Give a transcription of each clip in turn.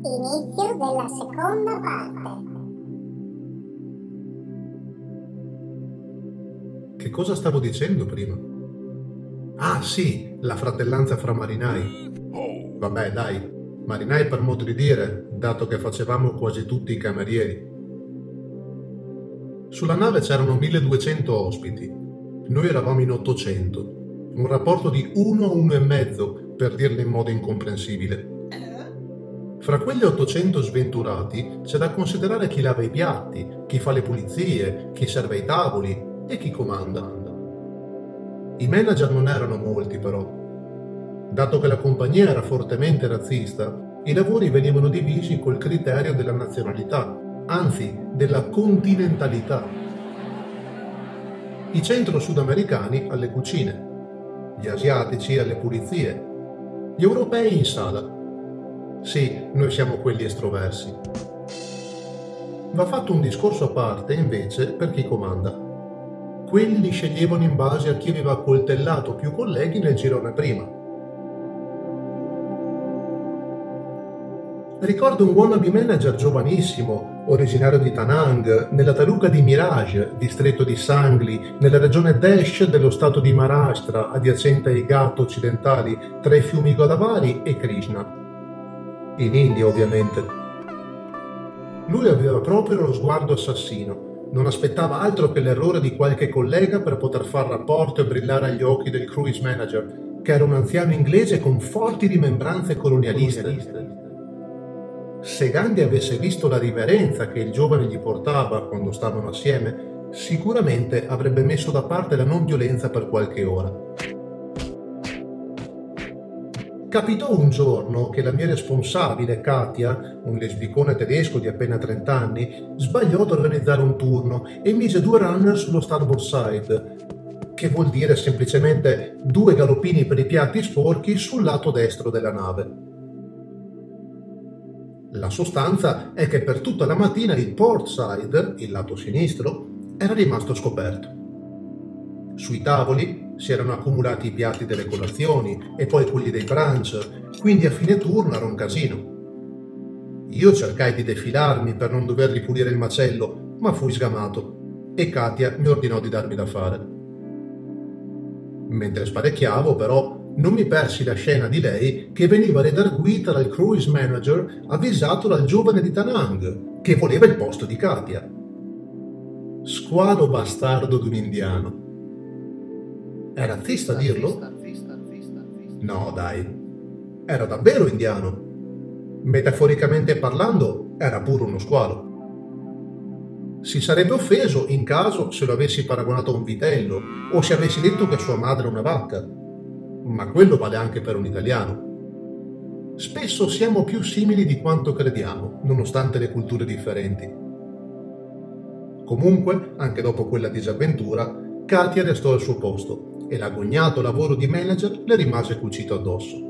Inizio della seconda parte. Che cosa stavo dicendo prima? Ah sì, la fratellanza fra marinai. Vabbè dai, marinai per modo di dire, dato che facevamo quasi tutti i camerieri. Sulla nave c'erano 1200 ospiti, noi eravamo in 800, un rapporto di 1 a 1,5 per dirlo in modo incomprensibile. Fra quegli 800 sventurati c'è da considerare chi lava i piatti, chi fa le pulizie, chi serve i tavoli e chi comanda. I manager non erano molti però. Dato che la compagnia era fortemente razzista, i lavori venivano divisi col criterio della nazionalità, anzi della continentalità. I centro-sudamericani alle cucine, gli asiatici alle pulizie, gli europei in sala sì, noi siamo quelli estroversi. Va fatto un discorso a parte, invece, per chi comanda. Quelli li sceglievano in base a chi aveva accoltellato più colleghi nel girone prima. Ricordo un wannabe manager giovanissimo, originario di Tanang, nella taluga di Mirage, distretto di Sangli, nella regione Desh dello stato di Maharashtra, adiacente ai Ghat occidentali, tra i fiumi Godavari e Krishna in India ovviamente. Lui aveva proprio lo sguardo assassino, non aspettava altro che l'errore di qualche collega per poter far rapporto e brillare agli occhi del cruise manager, che era un anziano inglese con forti rimembranze colonialiste. Se Gandhi avesse visto la riverenza che il giovane gli portava quando stavano assieme, sicuramente avrebbe messo da parte la non violenza per qualche ora. Capitò un giorno che la mia responsabile, Katia, un lesbicone tedesco di appena 30 anni, sbagliò ad organizzare un turno e mise due runner sullo starboard side, che vuol dire semplicemente due galoppini per i piatti sporchi sul lato destro della nave. La sostanza è che per tutta la mattina il port side, il lato sinistro, era rimasto scoperto. Sui tavoli si erano accumulati i piatti delle colazioni e poi quelli dei brunch, quindi a fine turno era un casino. Io cercai di defilarmi per non dover ripulire il macello, ma fui sgamato e Katia mi ordinò di darmi da fare. Mentre sparecchiavo, però, non mi persi la scena di lei che veniva redarguita dal cruise manager avvisato dal giovane di Tanang, che voleva il posto di Katia. Squalo bastardo d'un indiano. È razzista dirlo? No, dai. Era davvero indiano. Metaforicamente parlando, era pure uno squalo. Si sarebbe offeso in caso se lo avessi paragonato a un vitello o se avessi detto che sua madre è una vacca. Ma quello vale anche per un italiano. Spesso siamo più simili di quanto crediamo, nonostante le culture differenti. Comunque, anche dopo quella disavventura, Katia restò al suo posto e l'agognato lavoro di manager le rimase cucito addosso.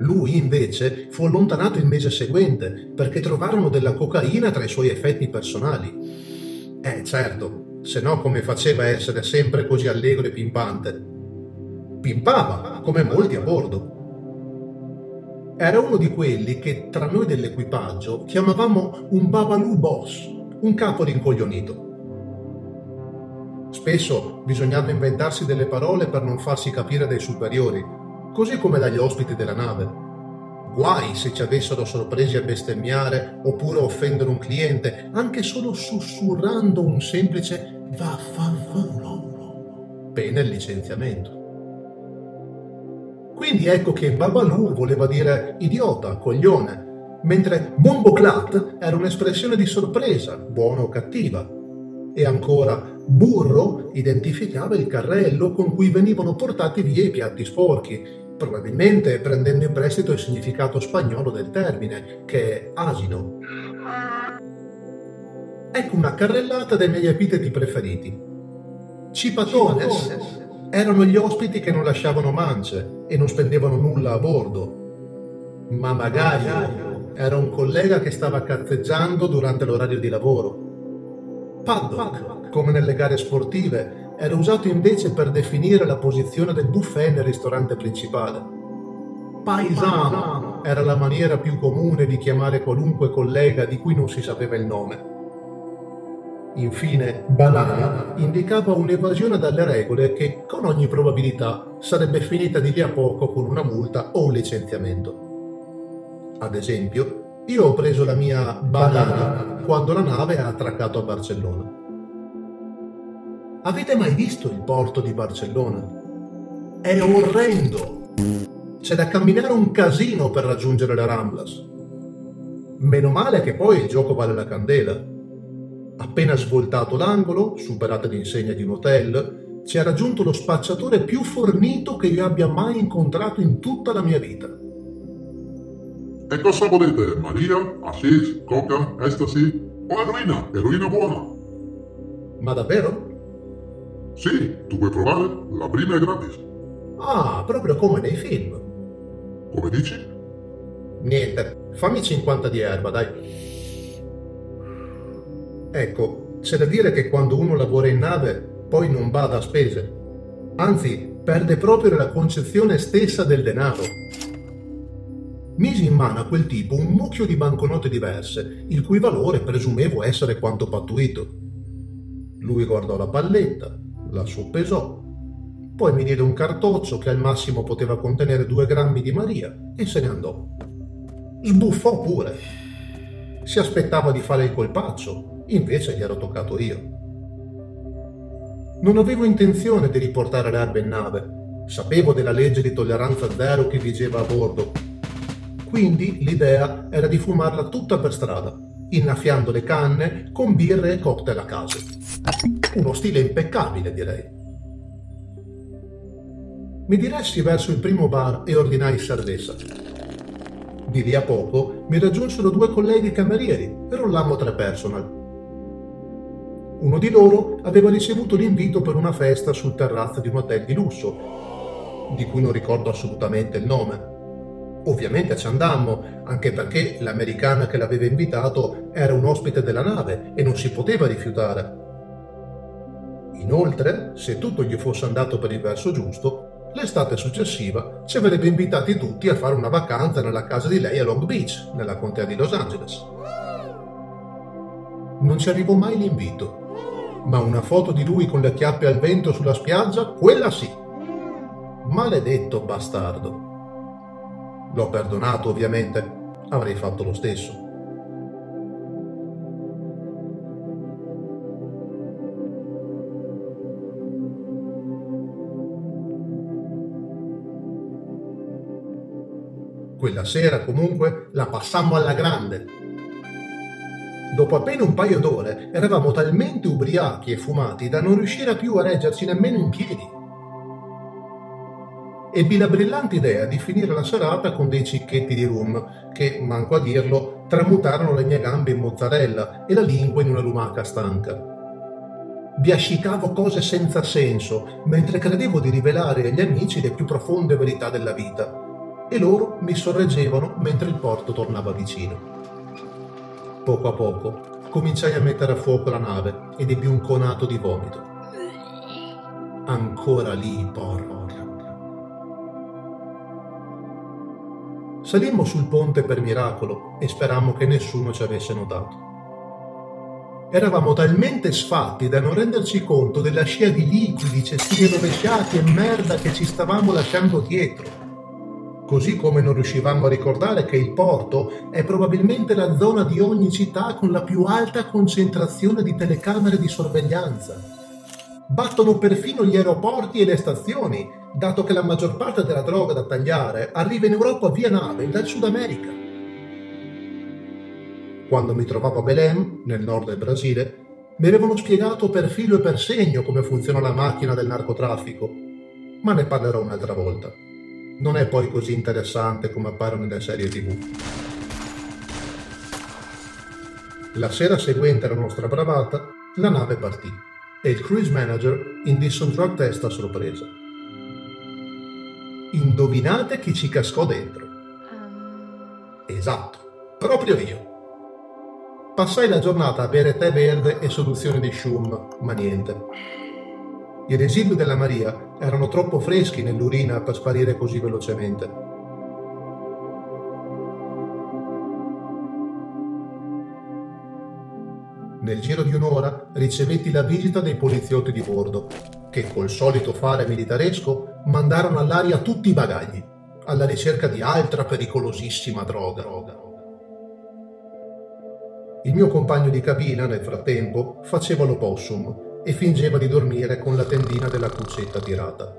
Lui invece fu allontanato il mese seguente perché trovarono della cocaina tra i suoi effetti personali. Eh certo, se no come faceva a essere sempre così allegro e pimpante? Pimpava, come molti a bordo. Era uno di quelli che tra noi dell'equipaggio chiamavamo un babalù boss, un capo rincoglionito. Spesso bisognava inventarsi delle parole per non farsi capire dai superiori, così come dagli ospiti della nave. Guai se ci avessero sorpresi a bestemmiare oppure offendere un cliente, anche solo sussurrando un semplice vaffanculo, pena il licenziamento. Quindi ecco che Babalù voleva dire idiota, coglione, mentre Bomboclat era un'espressione di sorpresa, buona o cattiva. E ancora Burro identificava il carrello con cui venivano portati via i piatti sporchi, probabilmente prendendo in prestito il significato spagnolo del termine, che è asino. Ecco una carrellata dei miei epiteti preferiti. Cipatones erano gli ospiti che non lasciavano mance e non spendevano nulla a bordo. Ma magari era un collega che stava cazzeggiando durante l'orario di lavoro. Paddock come nelle gare sportive, era usato invece per definire la posizione del buffet nel ristorante principale. Paesano era la maniera più comune di chiamare qualunque collega di cui non si sapeva il nome. Infine, banana indicava un'evasione dalle regole che, con ogni probabilità, sarebbe finita di lì a poco con una multa o un licenziamento. Ad esempio, io ho preso la mia banana quando la nave ha attraccato a Barcellona. Avete mai visto il porto di Barcellona? È orrendo! C'è da camminare un casino per raggiungere le Ramblas. Meno male che poi il gioco vale la candela Appena svoltato l'angolo, superata l'insegna di un hotel, ci ha raggiunto lo spacciatore più fornito che io abbia mai incontrato in tutta la mia vita. E cosa volete? Maria, hashish, coca, ecstasy o eroina? Eroina buona? Ma davvero? Sì, tu puoi provare, la prima è gratis. Ah, proprio come nei film. Come dici? Niente, fammi 50 di erba, dai. Ecco, c'è da dire che quando uno lavora in nave poi non bada a spese, anzi perde proprio la concezione stessa del denaro. Misi in mano a quel tipo un mucchio di banconote diverse, il cui valore presumevo essere quanto pattuito. Lui guardò la palletta, la soppesò, poi mi diede un cartoccio che al massimo poteva contenere due grammi di Maria e se ne andò. Sbuffò pure. Si aspettava di fare il colpaccio, invece gli ero toccato io. Non avevo intenzione di riportare l'erba in nave, sapevo della legge di tolleranza zero che vigeva a bordo, quindi l'idea era di fumarla tutta per strada, innaffiando le canne con birre e cocktail a caso. Uno stile impeccabile, direi. Mi diressi verso il primo bar e ordinai cerveza. Di lì a poco mi raggiunsero due colleghi camerieri e rollammo tre personal. Uno di loro aveva ricevuto l'invito per una festa sul terrazzo di un hotel di lusso, di cui non ricordo assolutamente il nome. Ovviamente ci andammo, anche perché l'americana che l'aveva invitato era un ospite della nave e non si poteva rifiutare. Inoltre, se tutto gli fosse andato per il verso giusto, l'estate successiva ci avrebbe invitati tutti a fare una vacanza nella casa di lei a Long Beach, nella contea di Los Angeles. Non ci arrivò mai l'invito ma una foto di lui con le chiappe al vento sulla spiaggia, quella sì. Maledetto bastardo. L'ho perdonato, ovviamente. Avrei fatto lo stesso. Quella sera comunque la passammo alla grande Dopo appena un paio d'ore eravamo talmente ubriachi e fumati da non riuscire più a reggerci nemmeno in piedi. Ebbi la brillante idea di finire la serata con dei cicchetti di rum che, manco a dirlo, tramutarono le mie gambe in mozzarella e la lingua in una lumaca stanca. Biascicavo cose senza senso, mentre credevo di rivelare agli amici le più profonde verità della vita, e loro mi sorreggevano mentre il porto tornava vicino. Poco a poco cominciai a mettere a fuoco la nave ed ebbi un conato di vomito. Ancora lì, porca. Salimmo sul ponte per miracolo e sperammo che nessuno ci avesse notato. Eravamo talmente sfatti da non renderci conto della scia di liquidi, cestini rovesciati e merda che ci stavamo lasciando dietro così come non riuscivamo a ricordare che il porto è probabilmente la zona di ogni città con la più alta concentrazione di telecamere di sorveglianza. Battono perfino gli aeroporti e le stazioni, dato che la maggior parte della droga da tagliare arriva in Europa via nave dal Sud America. Quando mi trovavo a Belém, nel nord del Brasile, mi avevano spiegato per filo e per segno come funziona la macchina del narcotraffico, ma ne parlerò un'altra volta non è poi così interessante come appare nelle serie tv. La sera seguente alla nostra bravata, la nave partì e il cruise manager indisse un drug test a sorpresa. Indovinate chi ci cascò dentro? Esatto, proprio io. Passai la giornata a bere tè verde e soluzione di shum, ma niente. I residui della Maria erano troppo freschi nell'urina per sparire così velocemente. Nel giro di un'ora ricevetti la visita dei poliziotti di bordo, che col solito fare militaresco mandarono all'aria tutti i bagagli, alla ricerca di altra pericolosissima droga. Il mio compagno di cabina, nel frattempo, faceva l'opossum e fingeva di dormire con la tendina della cuccetta tirata.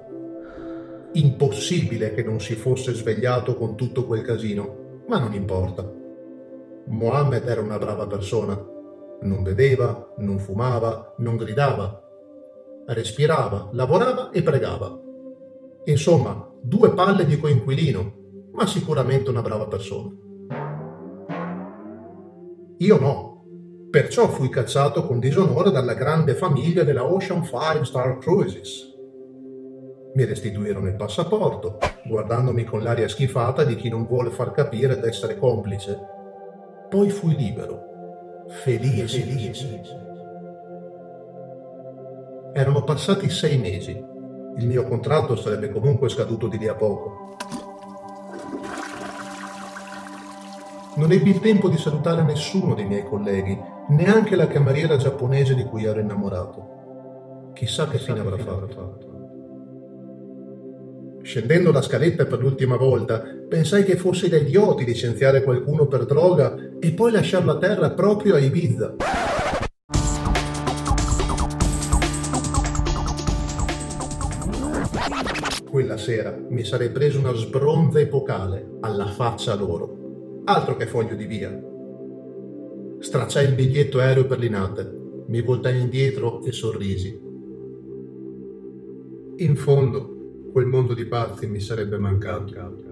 Impossibile che non si fosse svegliato con tutto quel casino, ma non importa. Mohammed era una brava persona. Non beveva, non fumava, non gridava. Respirava, lavorava e pregava. Insomma, due palle di coinquilino, ma sicuramente una brava persona. Io no. Perciò fui cacciato con disonore dalla grande famiglia della Ocean Five Star Cruises. Mi restituirono il passaporto, guardandomi con l'aria schifata di chi non vuole far capire d'essere complice. Poi fui libero, felice. felice. Erano passati sei mesi. Il mio contratto sarebbe comunque scaduto di lì a poco. Non ebbi il tempo di salutare nessuno dei miei colleghi, neanche la cameriera giapponese di cui ero innamorato. Chissà che fine avrà fatto. Scendendo la scaletta per l'ultima volta, pensai che fosse da idioti licenziare qualcuno per droga e poi lasciarlo a terra proprio a Ibiza. Quella sera mi sarei preso una sbronza epocale alla faccia loro Altro che foglio di via. Stracciai il biglietto aereo per Linate, mi voltai indietro e sorrisi. In fondo, quel mondo di pazzi mi sarebbe mancato.